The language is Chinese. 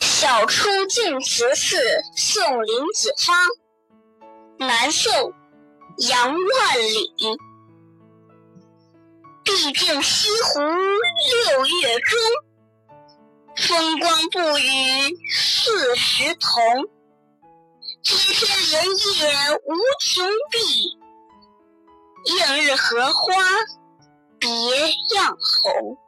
晓出净慈寺送林子方，南宋杨万里。毕竟西湖六月中，风光不与四时同。接天莲叶无穷碧，映日荷花别样红。